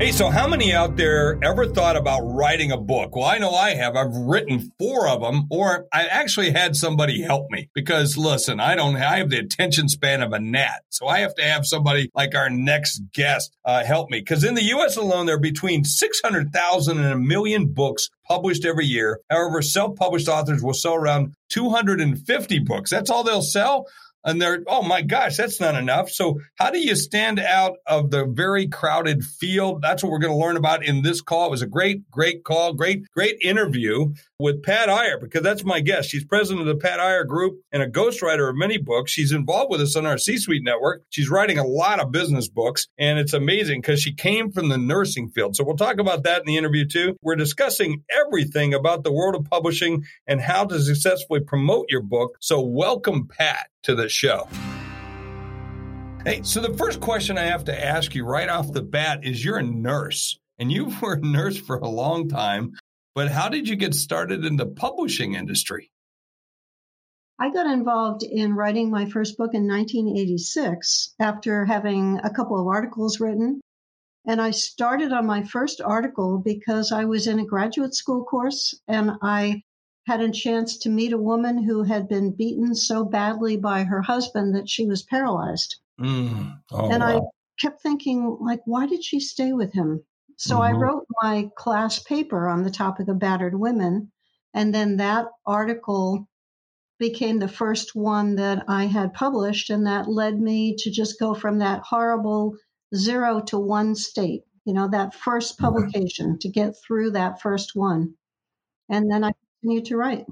Hey, so how many out there ever thought about writing a book? Well, I know I have. I've written four of them, or I actually had somebody help me because listen, I don't, I have the attention span of a gnat. So I have to have somebody like our next guest uh, help me because in the U.S. alone, there are between 600,000 and a million books published every year. However, self published authors will sell around 250 books. That's all they'll sell and they're oh my gosh that's not enough. So how do you stand out of the very crowded field? That's what we're going to learn about in this call. It was a great great call great great interview with pat iyer because that's my guest. She's president of the pat iyer group and a ghostwriter of many books. She's involved with us on our c-suite network. She's writing a lot of business books and it's amazing because she came from the nursing field. So we'll talk about that in the interview too. We're discussing everything about the world of publishing and how to successfully promote your book. So welcome pat to the show. Hey, so the first question I have to ask you right off the bat is you're a nurse and you were a nurse for a long time, but how did you get started in the publishing industry? I got involved in writing my first book in 1986 after having a couple of articles written. And I started on my first article because I was in a graduate school course and I had a chance to meet a woman who had been beaten so badly by her husband that she was paralyzed. Mm. Oh, and wow. I kept thinking, like, why did she stay with him? So mm-hmm. I wrote my class paper on the topic of battered women. And then that article became the first one that I had published. And that led me to just go from that horrible zero to one state, you know, that first publication mm-hmm. to get through that first one. And then I continue to write.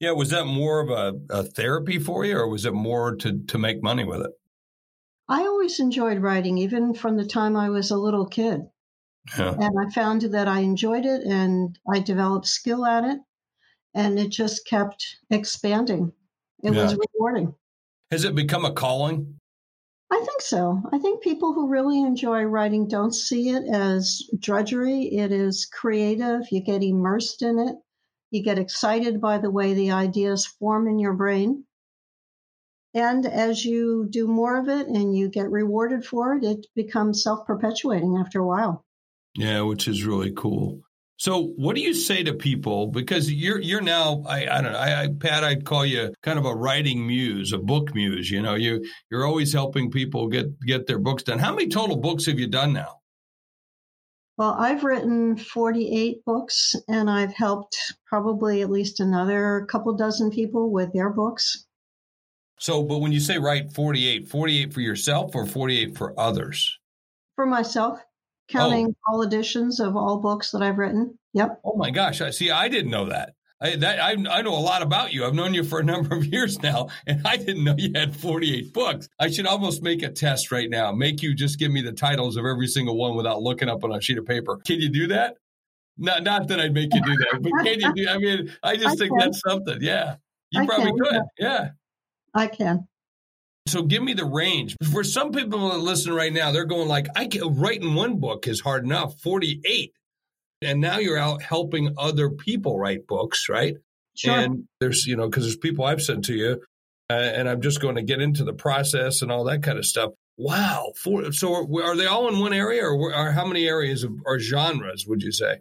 Yeah, was that more of a, a therapy for you, or was it more to to make money with it? I always enjoyed writing, even from the time I was a little kid. Yeah. And I found that I enjoyed it and I developed skill at it and it just kept expanding. It yeah. was rewarding. Has it become a calling? I think so. I think people who really enjoy writing don't see it as drudgery. It is creative. You get immersed in it. You get excited by the way the ideas form in your brain. And as you do more of it and you get rewarded for it, it becomes self perpetuating after a while. Yeah, which is really cool. So, what do you say to people? Because you're you're now, I, I don't know, I, I, Pat, I'd call you kind of a writing muse, a book muse. You know, you you're always helping people get get their books done. How many total books have you done now? Well, I've written 48 books and I've helped probably at least another couple dozen people with their books. So, but when you say write 48, 48 for yourself or 48 for others? For myself, counting oh. all editions of all books that I've written. Yep. Oh my gosh. I see. I didn't know that. I, that, I, I know a lot about you. I've known you for a number of years now, and I didn't know you had 48 books. I should almost make a test right now. Make you just give me the titles of every single one without looking up on a sheet of paper. Can you do that? Not, not that I'd make you do that, but can you do? I mean, I just I think can. that's something. Yeah, you I probably can. could. Yeah, I can. So give me the range. For some people that listen right now, they're going like, I can writing one book is hard enough. 48 and now you're out helping other people write books, right? Sure. And there's, you know, because there's people I've sent to you, uh, and I'm just going to get into the process and all that kind of stuff. Wow. For, so are, are they all in one area, or, or how many areas of, or genres would you say?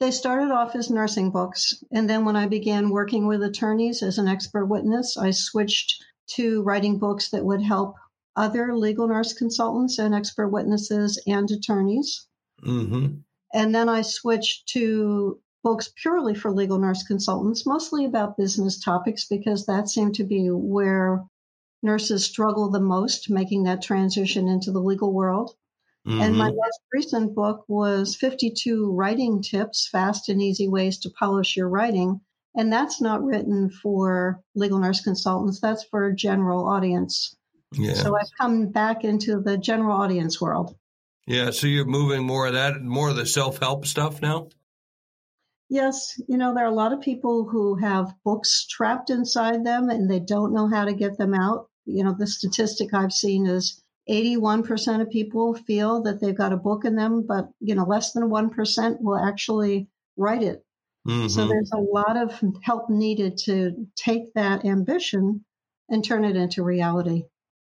They started off as nursing books. And then when I began working with attorneys as an expert witness, I switched to writing books that would help other legal nurse consultants and expert witnesses and attorneys. Mm-hmm. And then I switched to books purely for legal nurse consultants, mostly about business topics, because that seemed to be where nurses struggle the most making that transition into the legal world. Mm-hmm. And my mm-hmm. most recent book was 52 writing tips, fast and easy ways to polish your writing. And that's not written for legal nurse consultants, that's for a general audience. Yeah. So I've come back into the general audience world. Yeah, so you're moving more of that, more of the self help stuff now? Yes, you know, there are a lot of people who have books trapped inside them and they don't know how to get them out. You know, the statistic I've seen is 81% of people feel that they've got a book in them, but, you know, less than 1% will actually write it. Mm-hmm. So there's a lot of help needed to take that ambition and turn it into reality.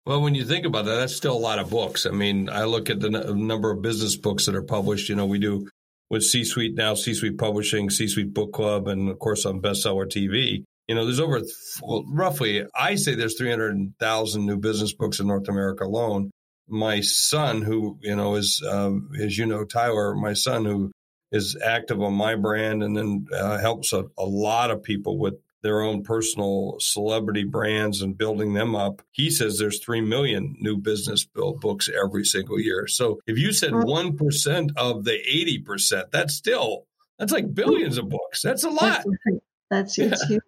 Well, when you think about that, that's still a lot of books. I mean, I look at the n- number of business books that are published. You know, we do with C Suite now, C Suite Publishing, C Suite Book Club, and of course on Bestseller TV. You know, there's over well, roughly, I say there's 300,000 new business books in North America alone. My son, who, you know, is, um, as you know, Tyler, my son, who is active on my brand and then uh, helps a, a lot of people with their own personal celebrity brands and building them up. He says there's 3 million new business build books every single year. So if you said mm. 1% of the 80%, that's still, that's like billions of books. That's a lot. That's, that's yeah. huge.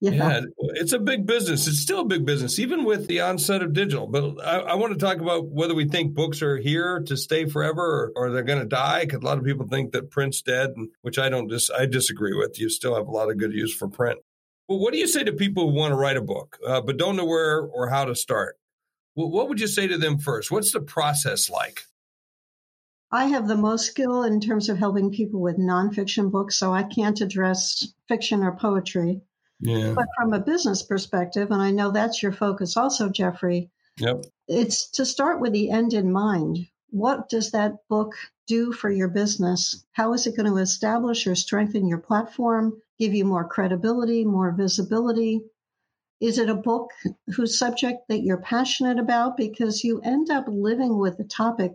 Yeah. yeah. it's a big business. It's still a big business, even with the onset of digital. But I, I want to talk about whether we think books are here to stay forever or, or they're going to die. Because a lot of people think that print's dead, and, which I don't. Dis, I disagree with. You still have a lot of good use for print. Well, what do you say to people who want to write a book uh, but don't know where or how to start? Well, what would you say to them first? What's the process like? I have the most skill in terms of helping people with nonfiction books, so I can't address fiction or poetry. Yeah. But from a business perspective, and I know that's your focus also, Jeffrey, yep. it's to start with the end in mind. What does that book do for your business? How is it going to establish or strengthen your platform? give you more credibility, more visibility? Is it a book whose subject that you're passionate about? Because you end up living with the topic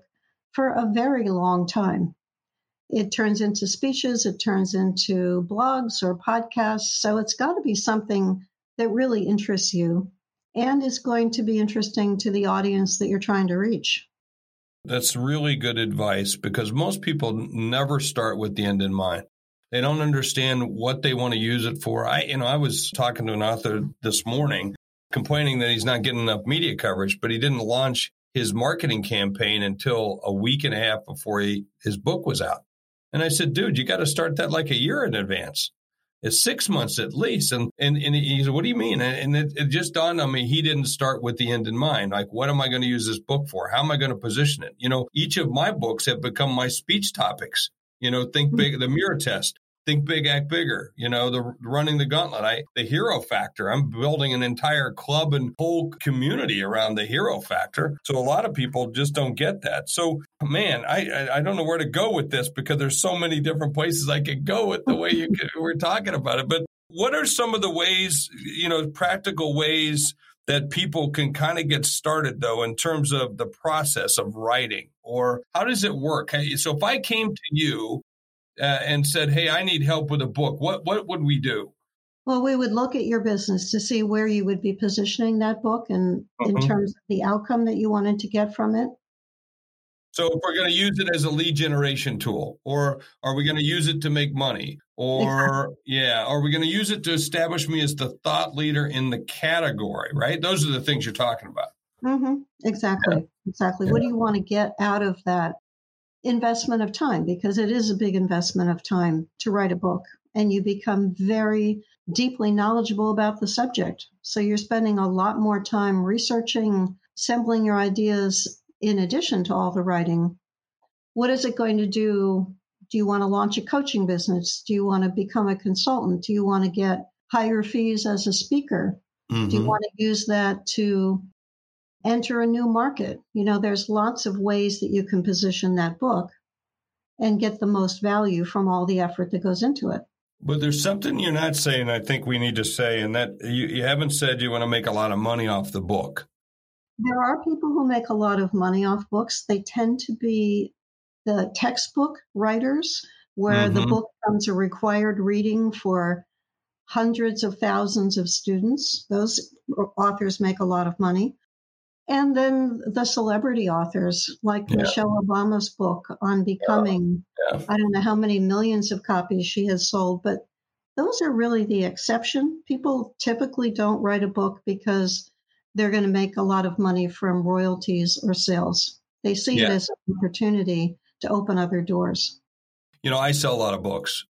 for a very long time. It turns into speeches, it turns into blogs or podcasts. So it's got to be something that really interests you and is going to be interesting to the audience that you're trying to reach. That's really good advice because most people never start with the end in mind. They don't understand what they want to use it for. I, you know, I was talking to an author this morning complaining that he's not getting enough media coverage, but he didn't launch his marketing campaign until a week and a half before he, his book was out. And I said, dude, you got to start that like a year in advance. It's six months at least. And, and, and he said, what do you mean? And it, it just dawned on me, he didn't start with the end in mind. Like, what am I going to use this book for? How am I going to position it? You know, each of my books have become my speech topics. You know, think hmm. big, the mirror test, think big, act bigger. You know, the running the gauntlet. I the hero factor. I'm building an entire club and whole community around the hero factor. So a lot of people just don't get that. So man, I I don't know where to go with this because there's so many different places I could go with the way you could, we're talking about it. But what are some of the ways, you know, practical ways? that people can kind of get started though in terms of the process of writing or how does it work so if i came to you uh, and said, "Hey, I need help with a book," what what would we do? Well, we would look at your business to see where you would be positioning that book and in mm-hmm. terms of the outcome that you wanted to get from it. So, if we're going to use it as a lead generation tool, or are we going to use it to make money? Or, exactly. yeah, are we going to use it to establish me as the thought leader in the category, right? Those are the things you're talking about. Mm-hmm. Exactly. Yeah. Exactly. Yeah. What do you want to get out of that investment of time? Because it is a big investment of time to write a book, and you become very deeply knowledgeable about the subject. So you're spending a lot more time researching, assembling your ideas in addition to all the writing. What is it going to do? Do you want to launch a coaching business? Do you want to become a consultant? Do you want to get higher fees as a speaker? Mm-hmm. Do you mm-hmm. want to use that to enter a new market. You know, there's lots of ways that you can position that book and get the most value from all the effort that goes into it. But there's something you're not saying I think we need to say, and that you, you haven't said you want to make a lot of money off the book. There are people who make a lot of money off books. They tend to be the textbook writers, where mm-hmm. the book becomes a required reading for hundreds of thousands of students. Those authors make a lot of money. And then the celebrity authors, like yeah. Michelle Obama's book on becoming, yeah. Yeah. I don't know how many millions of copies she has sold, but those are really the exception. People typically don't write a book because they're going to make a lot of money from royalties or sales. They see it as an opportunity to open other doors. You know, I sell a lot of books.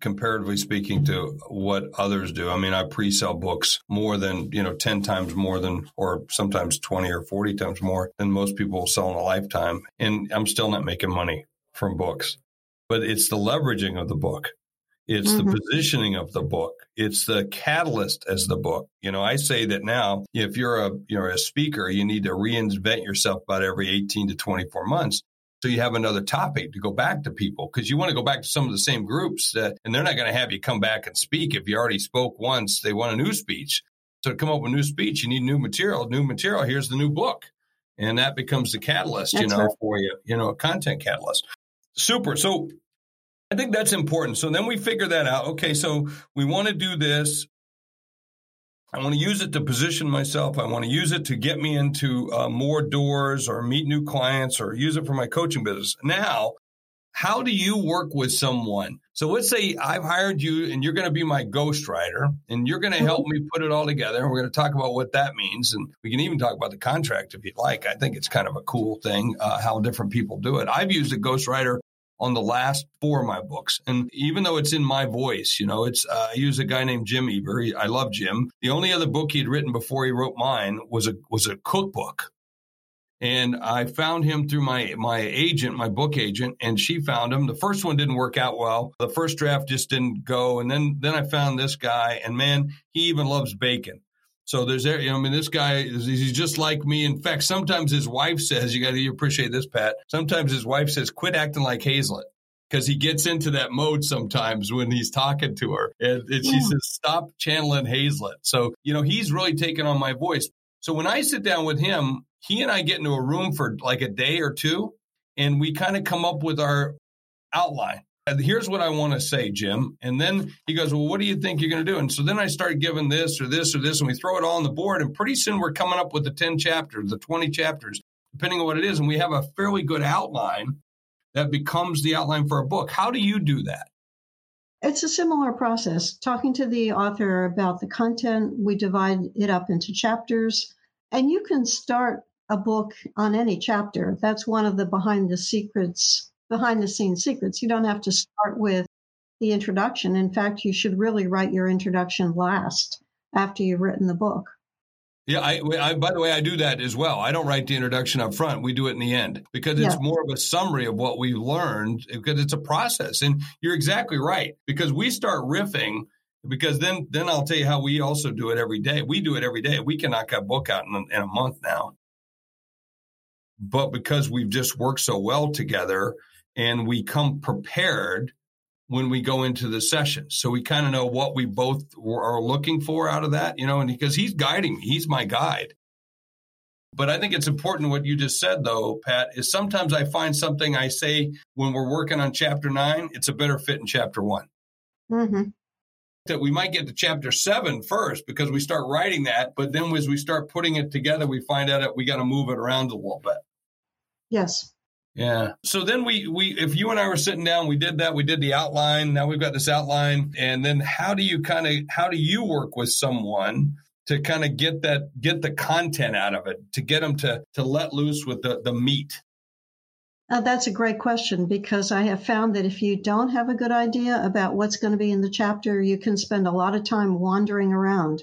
Comparatively speaking to what others do. I mean, I pre-sell books more than, you know, 10 times more than, or sometimes 20 or 40 times more than most people sell in a lifetime. And I'm still not making money from books, but it's the leveraging of the book. It's mm-hmm. the positioning of the book. It's the catalyst as the book. You know, I say that now, if you're a you're a speaker, you need to reinvent yourself about every 18 to 24 months. So you have another topic to go back to people because you want to go back to some of the same groups that, and they're not going to have you come back and speak. If you already spoke once, they want a new speech. So to come up with new speech, you need new material, new material. Here's the new book. And that becomes the catalyst, That's you know, right. for you, you know, a content catalyst. Super. So I think that's important. So then we figure that out. Okay, so we want to do this. I want to use it to position myself. I want to use it to get me into uh, more doors or meet new clients or use it for my coaching business. Now, how do you work with someone? So let's say I've hired you and you're going to be my ghostwriter and you're going to help me put it all together. And we're going to talk about what that means. And we can even talk about the contract if you'd like. I think it's kind of a cool thing uh, how different people do it. I've used a ghostwriter on the last four of my books. And even though it's in my voice, you know, it's, uh, I use a guy named Jim Eber. I love Jim. The only other book he'd written before he wrote mine was a, was a cookbook. And I found him through my, my agent, my book agent, and she found him. The first one didn't work out well. The first draft just didn't go. And then, then I found this guy and man, he even loves bacon. So there's, you know, I mean, this guy is he's just like me. In fact, sometimes his wife says, "You got to appreciate this, Pat." Sometimes his wife says, "Quit acting like Hayzlett." Because he gets into that mode sometimes when he's talking to her. And, and she says, stop channeling Hayzlett. So, you know, he's really taken on my voice. So when I sit down with him, he and I get into a room for like a day or two, and we kind of come up with our outline here's what I want to say, Jim. And then he goes, well, what do you think you're going to do? And so then I start giving this or this or this, and we throw it all on the board. And pretty soon we're coming up with the 10 chapters, the 20 chapters, depending on what it is. And we have a fairly good outline that becomes the outline for a book. How do you do that? It's a similar process. Talking to the author about the content, we divide it up into chapters, and you can start a book on any chapter. That's one of the behind the secrets behind the scenes secrets. You don't have to start with the introduction. In fact, you should really write your introduction last after you've written the book. Yeah, I, I, by the way, I do that as well. I don't write the introduction up front. We do it in the end because it's yeah. more of a summary of what we've learned because it's a process. And you're exactly right because we start riffing because then then I'll tell you how we also do it every day. We do it every day. We can knock a book out in in a month now. But because we've just worked so well together, and we come prepared when we go into the session. So we kind of know what we both are looking for out of that, you know, and because he's guiding me, he's my guide. But I think it's important what you just said, though, Pat, is sometimes I find something I say when we're working on chapter nine, it's a better fit in chapter one. Mm-hmm. That we might get to chapter seven first because we start writing that, but then as we start putting it together, we find out that we got to move it around a little bit. Yes. Yeah. So then we we if you and I were sitting down, we did that. We did the outline. Now we've got this outline, and then how do you kind of how do you work with someone to kind of get that get the content out of it to get them to to let loose with the the meat? Uh, that's a great question because I have found that if you don't have a good idea about what's going to be in the chapter, you can spend a lot of time wandering around.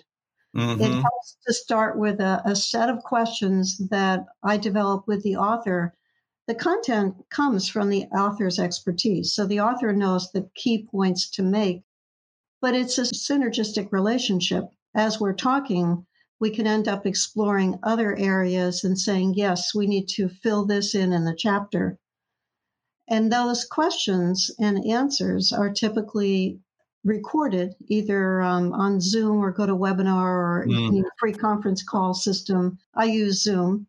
Mm-hmm. It helps to start with a, a set of questions that I develop with the author the content comes from the author's expertise. So the author knows the key points to make, but it's a synergistic relationship. As we're talking, we can end up exploring other areas and saying, yes, we need to fill this in in the chapter. And those questions and answers are typically recorded either um, on Zoom or go to webinar or mm. free conference call system. I use Zoom.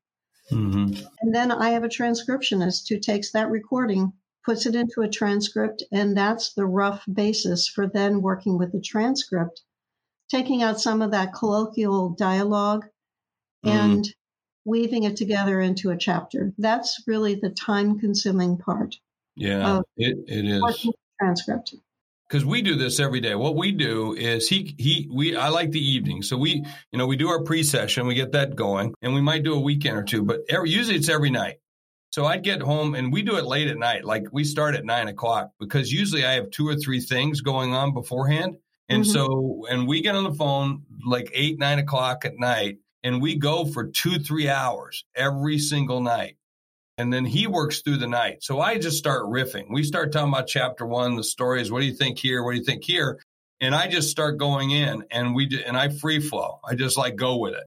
Mm-hmm. And then I have a transcriptionist who takes that recording, puts it into a transcript, and that's the rough basis for then working with the transcript, taking out some of that colloquial dialogue mm-hmm. and mm-hmm. weaving it together into a chapter. That's really the time consuming part. Yeah, it, it is. Transcript because we do this every day. What we do is he he we I like the evening, so we you know we do our pre-session, we get that going, and we might do a weekend or two, but every, usually it's every night. So I'd get home and we do it late at night. Like we start at nine o'clock because usually I have two or three things going on beforehand. And mm-hmm. so, and we get on the phone like eight, nine o'clock at night and we go for two, three hours every single night. And then he works through the night. So I just start riffing. We start talking about chapter one, the stories. What do you think here? What do you think here? And I just start going in and we, and I free flow. I just like go with it.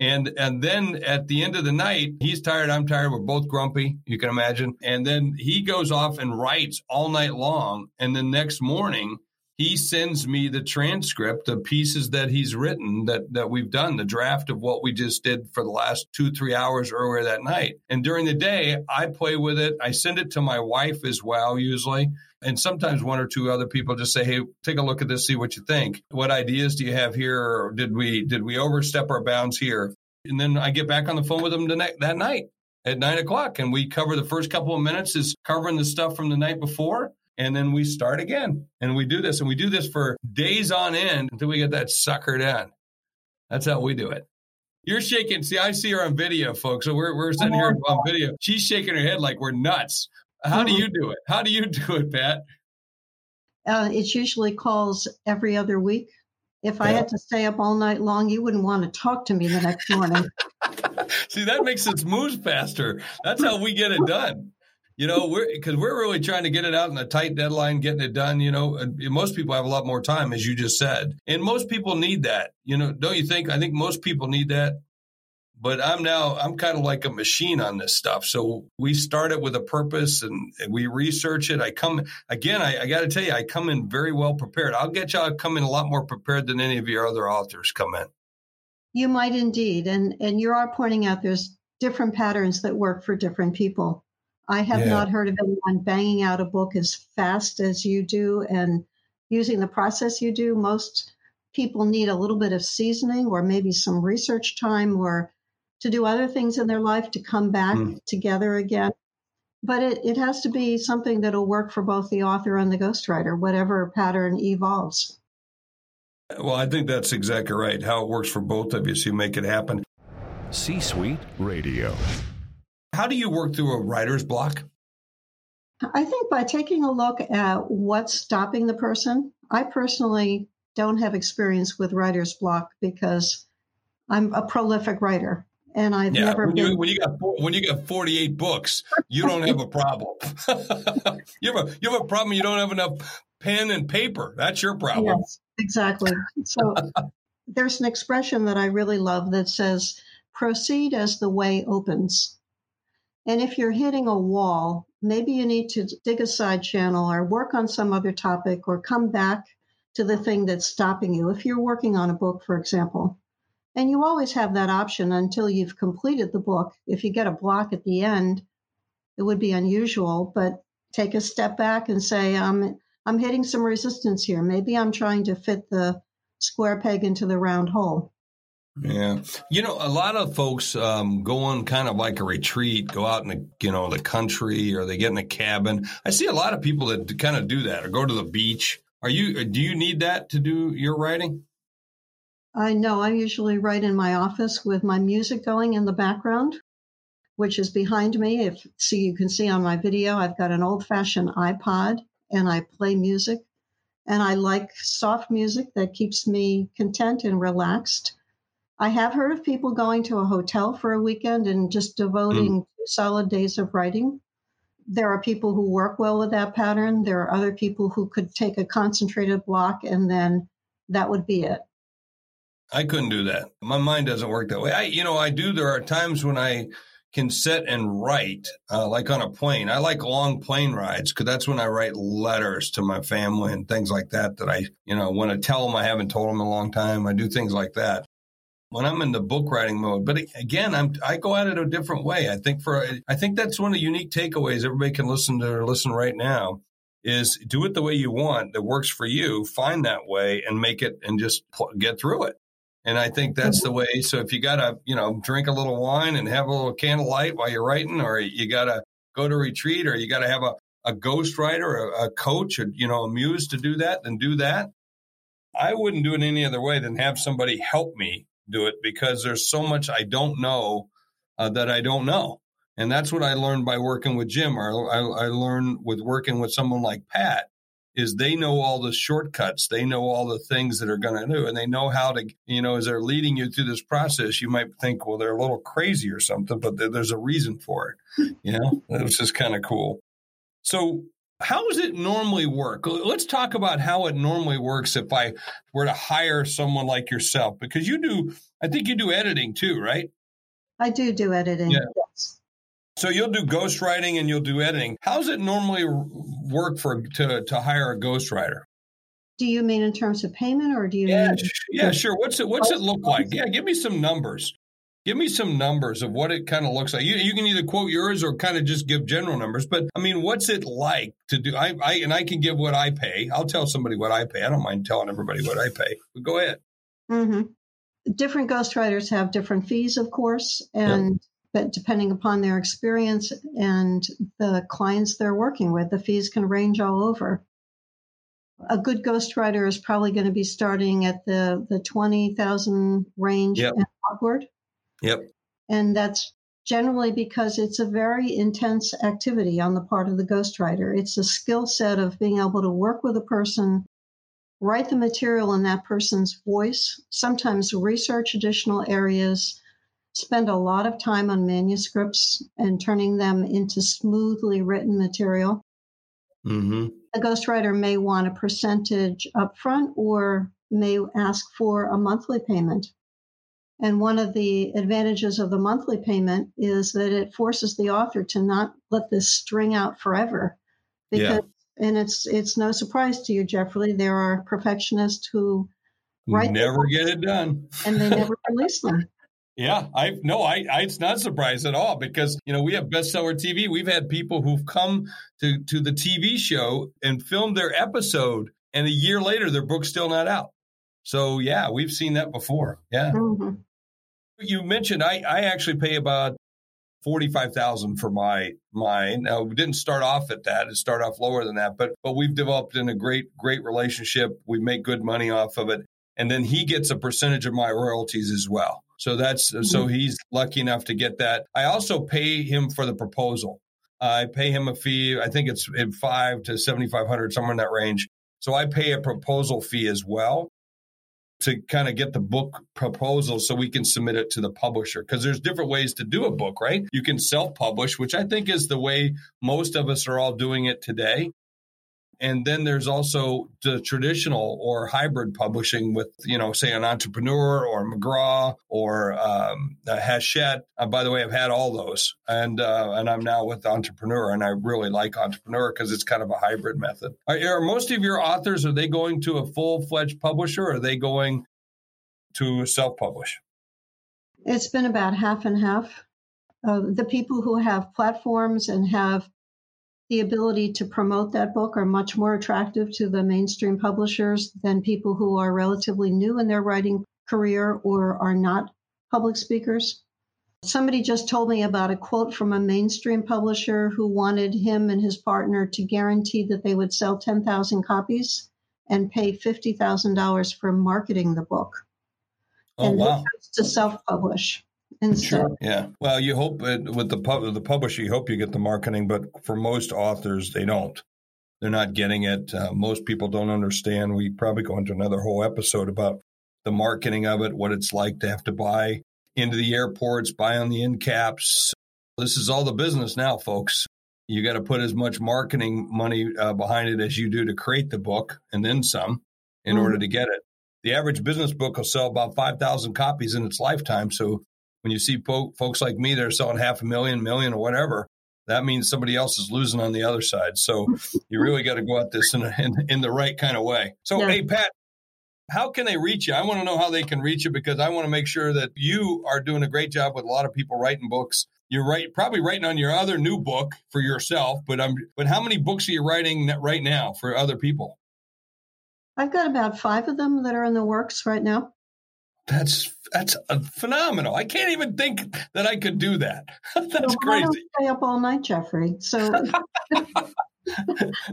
And and then at the end of the night, he's tired, I'm tired, we're both grumpy, you can imagine. And then he goes off and writes all night long. And the next morning, he sends me the transcript, the pieces that he's written that, that we've done, the draft of what we just did for the last two, three hours earlier that night. And during the day, I play with it. I send it to my wife as well, usually. And sometimes one or two other people just say, Hey, take a look at this, see what you think. What ideas do you have here? Or did we, did we overstep our bounds here? And then I get back on the phone with them the ne- that night at nine o'clock and we cover the first couple of minutes is covering the stuff from the night before and then we start again. And we do this and we do this for days on end until we get that sucker done. That's how we do it. You're shaking. See, I see her on video, folks. So we're, we're sitting here on video. She's shaking her head like we're nuts. How do you do it? How do you do it, Pat? Uh, it's usually calls every other week. If I had to stay up all night long, you wouldn't want to talk to me the next morning. See, that makes us move faster. That's how we get it done you know, we're because we're really trying to get it out in a tight deadline, getting it done. You know, most people have a lot more time, as you just said, and most people need that. You know, don't you think? I think most people need that. But I'm now I'm kind of like a machine on this stuff. So we start it with a purpose and we research it. I come again. I, I got to tell you, I come in very well prepared. I'll get. I come in a lot more prepared than any of your other authors come in. You might indeed, and and you are pointing out there's different patterns that work for different people. I have yeah. not heard of anyone banging out a book as fast as you do and using the process you do. Most people need a little bit of seasoning or maybe some research time or to do other things in their life to come back mm. together again. But it, it has to be something that'll work for both the author and the ghostwriter, whatever pattern evolves. Well, I think that's exactly right. How it works for both of you, so you make it happen. C Suite Radio. How do you work through a writer's block? I think by taking a look at what's stopping the person. I personally don't have experience with writer's block because I'm a prolific writer and I've yeah, never when been. You, when you got when you got 48 books, you don't have a problem. you have a you have a problem. You don't have enough pen and paper. That's your problem. Yes, exactly. So there's an expression that I really love that says, "Proceed as the way opens." And if you're hitting a wall, maybe you need to dig a side channel or work on some other topic or come back to the thing that's stopping you. If you're working on a book, for example, and you always have that option until you've completed the book. If you get a block at the end, it would be unusual, but take a step back and say, I'm, I'm hitting some resistance here. Maybe I'm trying to fit the square peg into the round hole. Yeah. You know, a lot of folks um, go on kind of like a retreat, go out in the, you know, the country or they get in a cabin. I see a lot of people that kind of do that or go to the beach. Are you, do you need that to do your writing? I know. I usually write in my office with my music going in the background, which is behind me. If so, you can see on my video, I've got an old fashioned iPod and I play music. And I like soft music that keeps me content and relaxed. I have heard of people going to a hotel for a weekend and just devoting mm. solid days of writing. There are people who work well with that pattern. There are other people who could take a concentrated block and then that would be it. I couldn't do that. My mind doesn't work that way. I, you know, I do. There are times when I can sit and write, uh, like on a plane. I like long plane rides because that's when I write letters to my family and things like that. That I, you know, want to tell them I haven't told them in a long time. I do things like that when I'm in the book writing mode. But again, I'm I go at it a different way. I think for I think that's one of the unique takeaways everybody can listen to or listen right now is do it the way you want that works for you. Find that way and make it and just get through it. And I think that's the way. So if you got to, you know, drink a little wine and have a little candlelight while you're writing, or you got to go to retreat, or you got to have a, a ghostwriter, a, a coach, or, you know, a muse to do that, then do that. I wouldn't do it any other way than have somebody help me do it because there's so much I don't know uh, that I don't know. And that's what I learned by working with Jim. or I, I learned with working with someone like Pat is they know all the shortcuts. They know all the things that are going to do, and they know how to, you know, as they're leading you through this process, you might think, well, they're a little crazy or something, but there's a reason for it. You know, it was just kind of cool. So, how does it normally work? Let's talk about how it normally works if I were to hire someone like yourself, because you do, I think you do editing too, right? I do do editing. Yeah. Yes. So you'll do ghostwriting and you'll do editing. How does it normally work for to to hire a ghostwriter? Do you mean in terms of payment, or do you? Yeah, mean- yeah, sure. What's it What's it look like? Yeah, give me some numbers. Give me some numbers of what it kind of looks like. You, you can either quote yours or kind of just give general numbers. But I mean, what's it like to do? I, I and I can give what I pay. I'll tell somebody what I pay. I don't mind telling everybody what I pay. But go ahead. Mm-hmm. Different ghostwriters have different fees, of course, and yep. but depending upon their experience and the clients they're working with, the fees can range all over a good ghostwriter is probably going to be starting at the the 20,000 range yep. and upward. Yep. And that's generally because it's a very intense activity on the part of the ghostwriter. It's a skill set of being able to work with a person, write the material in that person's voice, sometimes research additional areas, spend a lot of time on manuscripts and turning them into smoothly written material. Mm-hmm. A ghostwriter may want a percentage upfront or may ask for a monthly payment. And one of the advantages of the monthly payment is that it forces the author to not let this string out forever. Because yeah. and it's it's no surprise to you, Jeffrey, there are perfectionists who write never get it done. and they never release them. Yeah, I no, I, I it's not surprised at all because you know we have bestseller TV. We've had people who've come to to the TV show and filmed their episode, and a year later their book's still not out. So yeah, we've seen that before. Yeah. Mm-hmm. You mentioned I, I actually pay about forty five thousand for my mine. Now we didn't start off at that; it started off lower than that, but but we've developed in a great great relationship. We make good money off of it, and then he gets a percentage of my royalties as well. So that's mm-hmm. so he's lucky enough to get that. I also pay him for the proposal. I pay him a fee. I think it's in five to seventy five hundred, somewhere in that range. So I pay a proposal fee as well to kind of get the book proposal so we can submit it to the publisher. Because there's different ways to do a book right? You can self-publish which i think is the way most of us are all doing it today and then there's also the traditional or hybrid publishing with, you know, say an entrepreneur or McGraw or um, Hachette. Uh, by the way, I've had all those, and uh, and I'm now with entrepreneur, and I really like entrepreneur because it's kind of a hybrid method. Are, are most of your authors are they going to a full fledged publisher? or Are they going to self publish? It's been about half and half. Uh, the people who have platforms and have the ability to promote that book are much more attractive to the mainstream publishers than people who are relatively new in their writing career or are not public speakers. Somebody just told me about a quote from a mainstream publisher who wanted him and his partner to guarantee that they would sell 10,000 copies and pay $50,000 for marketing the book. Oh, and wow. to self publish instead. Sure. Yeah. Well, you hope it, with the pub, the publisher, you hope you get the marketing, but for most authors, they don't. They're not getting it. Uh, most people don't understand. We probably go into another whole episode about the marketing of it, what it's like to have to buy into the airports, buy on the end caps. This is all the business now, folks. You got to put as much marketing money uh, behind it as you do to create the book and then some in mm-hmm. order to get it. The average business book will sell about 5,000 copies in its lifetime. So when you see po- folks like me that are selling half a million, million, or whatever, that means somebody else is losing on the other side. So you really got to go at this in, in, in, the right kind of way. So, yeah. hey, Pat, how can they reach you? I want to know how they can reach you because I want to make sure that you are doing a great job with a lot of people writing books. You're right, probably writing on your other new book for yourself, but I'm. But how many books are you writing right now for other people? I've got about five of them that are in the works right now. That's that's phenomenal. I can't even think that I could do that. that's well, crazy. I don't stay up all night, Jeffrey. So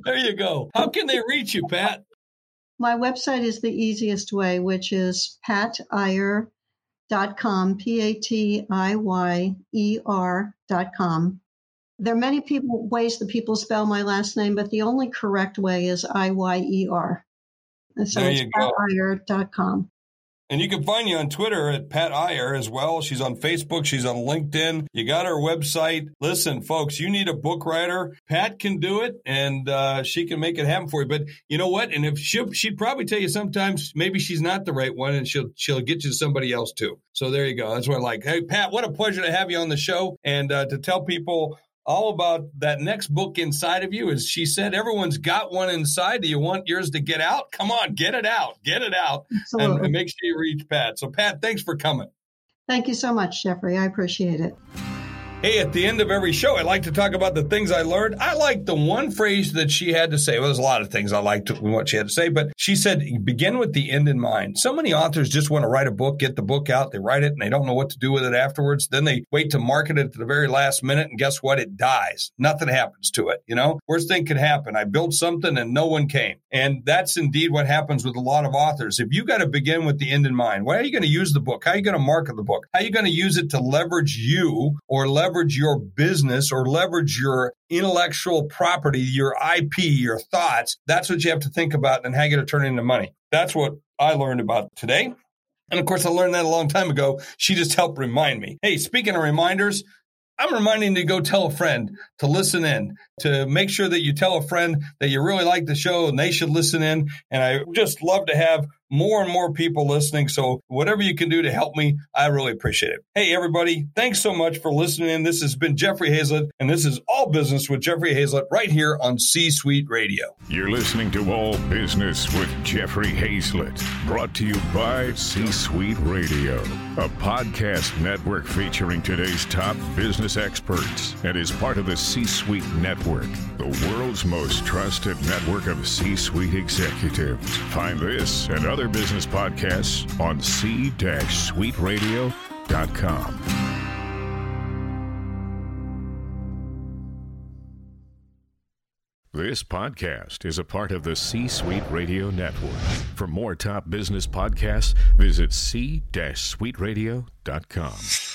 there you go. How can they reach you, Pat? My website is the easiest way, which is Pat Iyer, dot com, P A T I Y E R dot com. There are many people ways that people spell my last name, but the only correct way is I Y E R. So There it's you go. patiyer.com. And you can find you on Twitter at Pat Iyer as well. She's on Facebook. She's on LinkedIn. You got her website. Listen, folks, you need a book writer. Pat can do it and uh, she can make it happen for you. But you know what? And if she she'd probably tell you sometimes maybe she's not the right one and she'll she'll get you to somebody else too. So there you go. That's what I like. Hey, Pat, what a pleasure to have you on the show and uh, to tell people all about that next book inside of you. As she said, everyone's got one inside. Do you want yours to get out? Come on, get it out. Get it out and, and make sure you reach Pat. So, Pat, thanks for coming. Thank you so much, Jeffrey. I appreciate it. Hey, at the end of every show, I like to talk about the things I learned. I like the one phrase that she had to say. Well, there's a lot of things I liked what she had to say, but she said, begin with the end in mind. So many authors just want to write a book, get the book out, they write it, and they don't know what to do with it afterwards. Then they wait to market it to the very last minute, and guess what? It dies. Nothing happens to it. You know, worst thing could happen. I built something and no one came. And that's indeed what happens with a lot of authors. If you got to begin with the end in mind, why are you going to use the book? How are you going to market the book? How are you going to use it to leverage you or leverage your business or leverage your intellectual property, your IP, your thoughts? That's what you have to think about and how you to turn into money. That's what I learned about today. And of course, I learned that a long time ago. She just helped remind me. Hey, speaking of reminders, I'm reminding you to go tell a friend to listen in, to make sure that you tell a friend that you really like the show and they should listen in. And I just love to have more and more people listening. So whatever you can do to help me, I really appreciate it. Hey, everybody, thanks so much for listening. This has been Jeffrey Hayzlett, and this is All Business with Jeffrey Hayzlett right here on C Suite Radio. You're listening to All Business with Jeffrey Hayzlett, brought to you by C Suite Radio, a podcast network featuring today's top business experts and is part of the C Suite Network, the world's most trusted network of C Suite executives. Find this and other business podcasts on c-suiteradio.com. This podcast is a part of the C Suite Radio Network. For more top business podcasts, visit c-suiteradio.com.